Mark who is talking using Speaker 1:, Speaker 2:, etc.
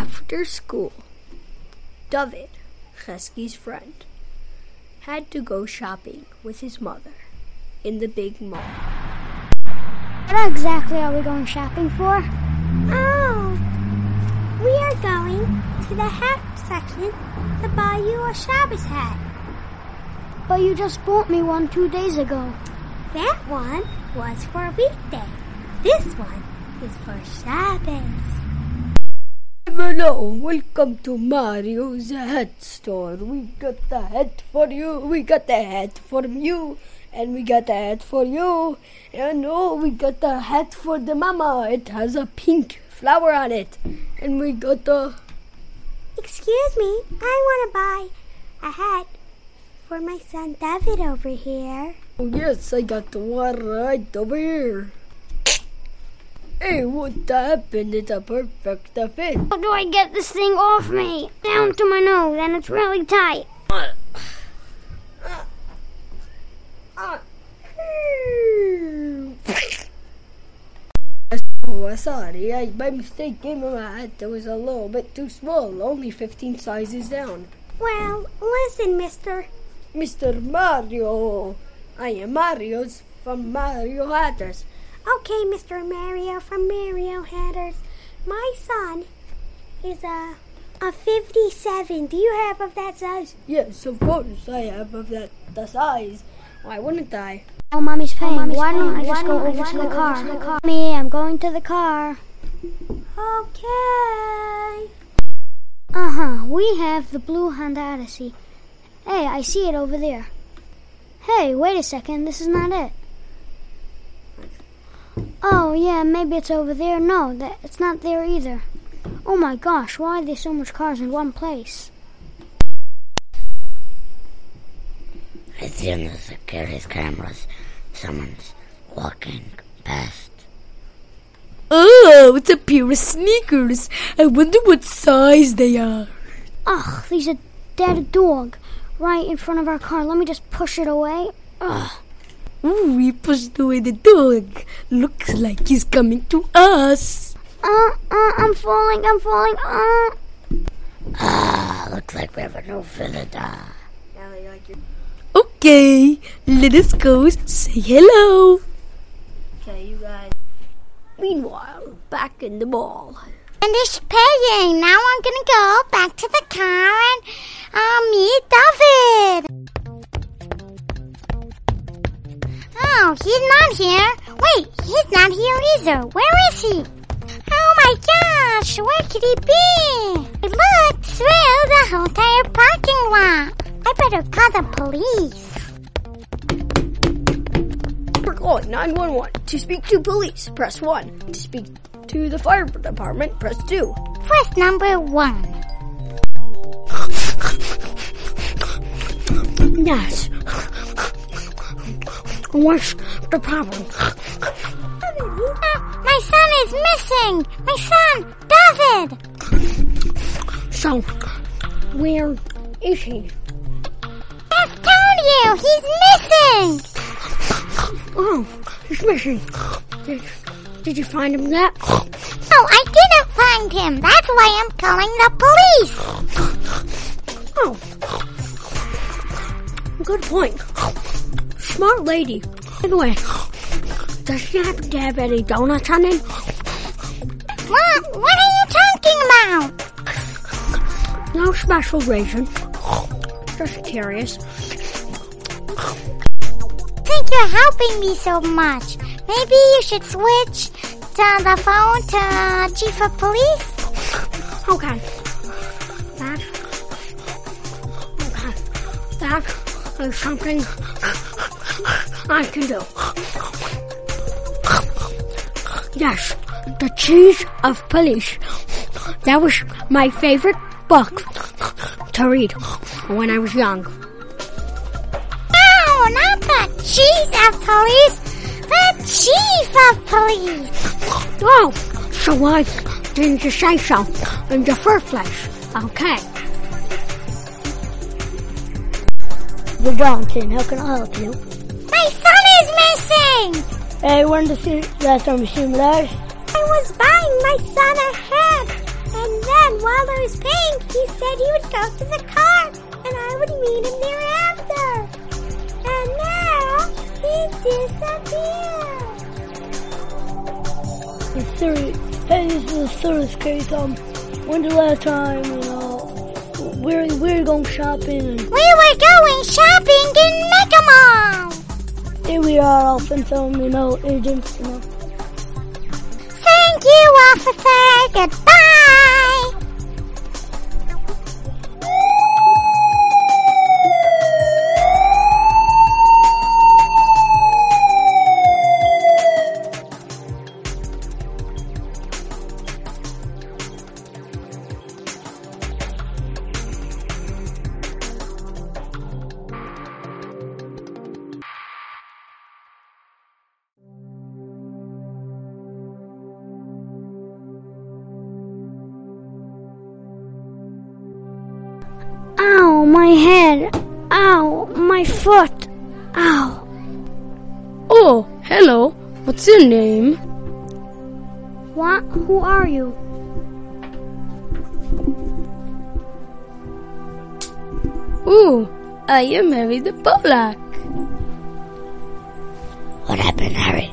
Speaker 1: After school, David, Chesky's friend, had to go shopping with his mother in the big mall.
Speaker 2: What exactly are we going shopping for?
Speaker 3: Oh, we are going to the hat section to buy you a Shabbos hat.
Speaker 2: But you just bought me one two days ago.
Speaker 3: That one was for a weekday. This one is for Shabbos.
Speaker 1: Hello, welcome to Mario's hat store. We got the hat for you. We got the hat for you. And we got the hat for you. And oh, we got the hat for the mama. It has a pink flower on it. And we got the.
Speaker 3: Excuse me, I want to buy a hat for my son David over here.
Speaker 1: Oh, yes, I got the one right over here. Hey, what happened? It's a perfect fit.
Speaker 2: How do I get this thing off me? Down to my nose, and it's really tight.
Speaker 1: Oh, sorry. I, by mistake, gave him a hat that was a little bit too small, only 15 sizes down.
Speaker 3: Well, listen, mister.
Speaker 1: Mr. Mario. I am Mario's from Mario Hatters.
Speaker 3: Okay, Mr. Mario from Mario Hatters. My son is a a 57. Do you have of that size?
Speaker 1: Yes, of course I have of that the size. Why wouldn't I?
Speaker 2: Oh, mommy's paying. Why don't I just go over to the car? Me, I'm going to the car.
Speaker 3: Okay.
Speaker 2: Uh huh. We have the blue Honda Odyssey. Hey, I see it over there. Hey, wait a second. This is not it. Oh, yeah, maybe it's over there. No, that, it's not there either. Oh my gosh, why are there so much cars in one place?
Speaker 4: I see on the security cameras someone's walking past.
Speaker 1: Oh, it's a pair of sneakers. I wonder what size they are.
Speaker 2: Ugh, there's a dead dog right in front of our car. Let me just push it away. Ugh.
Speaker 1: Ooh, we pushed away the dog. Looks like he's coming to us.
Speaker 2: Uh, uh, I'm falling, I'm falling. Uh.
Speaker 4: Ah, looks like we have a new visitor.
Speaker 1: Okay, let us go say hello. Okay, you guys. Meanwhile, back in the mall.
Speaker 3: Finished paying. Now I'm gonna go back to the car and uh, meet David. Oh, he's not here. Wait, he's not here either. Where is he? Oh my gosh, where could he be? I looked through the whole entire parking lot. I better call the police.
Speaker 1: We're calling 911. To speak to police, press 1. To speak to the fire department, press 2.
Speaker 3: Press number one.
Speaker 1: Yes. What's the problem?
Speaker 3: Uh, my son is missing. My son, David.
Speaker 1: So, where is he?
Speaker 3: I've told you, he's missing.
Speaker 1: Oh, he's missing. Did, did you find him yet?
Speaker 3: No, I didn't find him. That's why I'm calling the police.
Speaker 1: Oh. Good point. Smart lady. By the way, does she happen to have any donuts on it?
Speaker 3: What? What are you talking about?
Speaker 1: No special reason. Just curious.
Speaker 3: Think you're helping me so much. Maybe you should switch to the phone to chief of police.
Speaker 1: Okay. That. Okay. That is something I can do. Yes, the Chief of Police. That was my favorite book to read when I was young.
Speaker 3: No, not the chief of police. The chief of police.
Speaker 1: Oh, so why didn't you say so in the first place? Okay. The Johnson, how can I help you?
Speaker 3: My son is missing.
Speaker 1: Hey, when the last time you seen Lash?
Speaker 3: I was buying my son a hat, and
Speaker 5: then while I was paying, he said he would go to the car and I would meet him thereafter. And now he disappeared.
Speaker 6: The serious, hey, this is a serious case. Um, when's the last time, you know, we're, we're going shopping
Speaker 5: We were going
Speaker 6: are some, you know, agents, you know.
Speaker 5: Thank you, officer. Goodbye.
Speaker 2: Ow, my head. Ow, my foot. Ow.
Speaker 6: Oh, hello. What's your name?
Speaker 2: What? Who are you?
Speaker 6: Ooh, I am Harry the Pollock.
Speaker 4: What happened, Harry?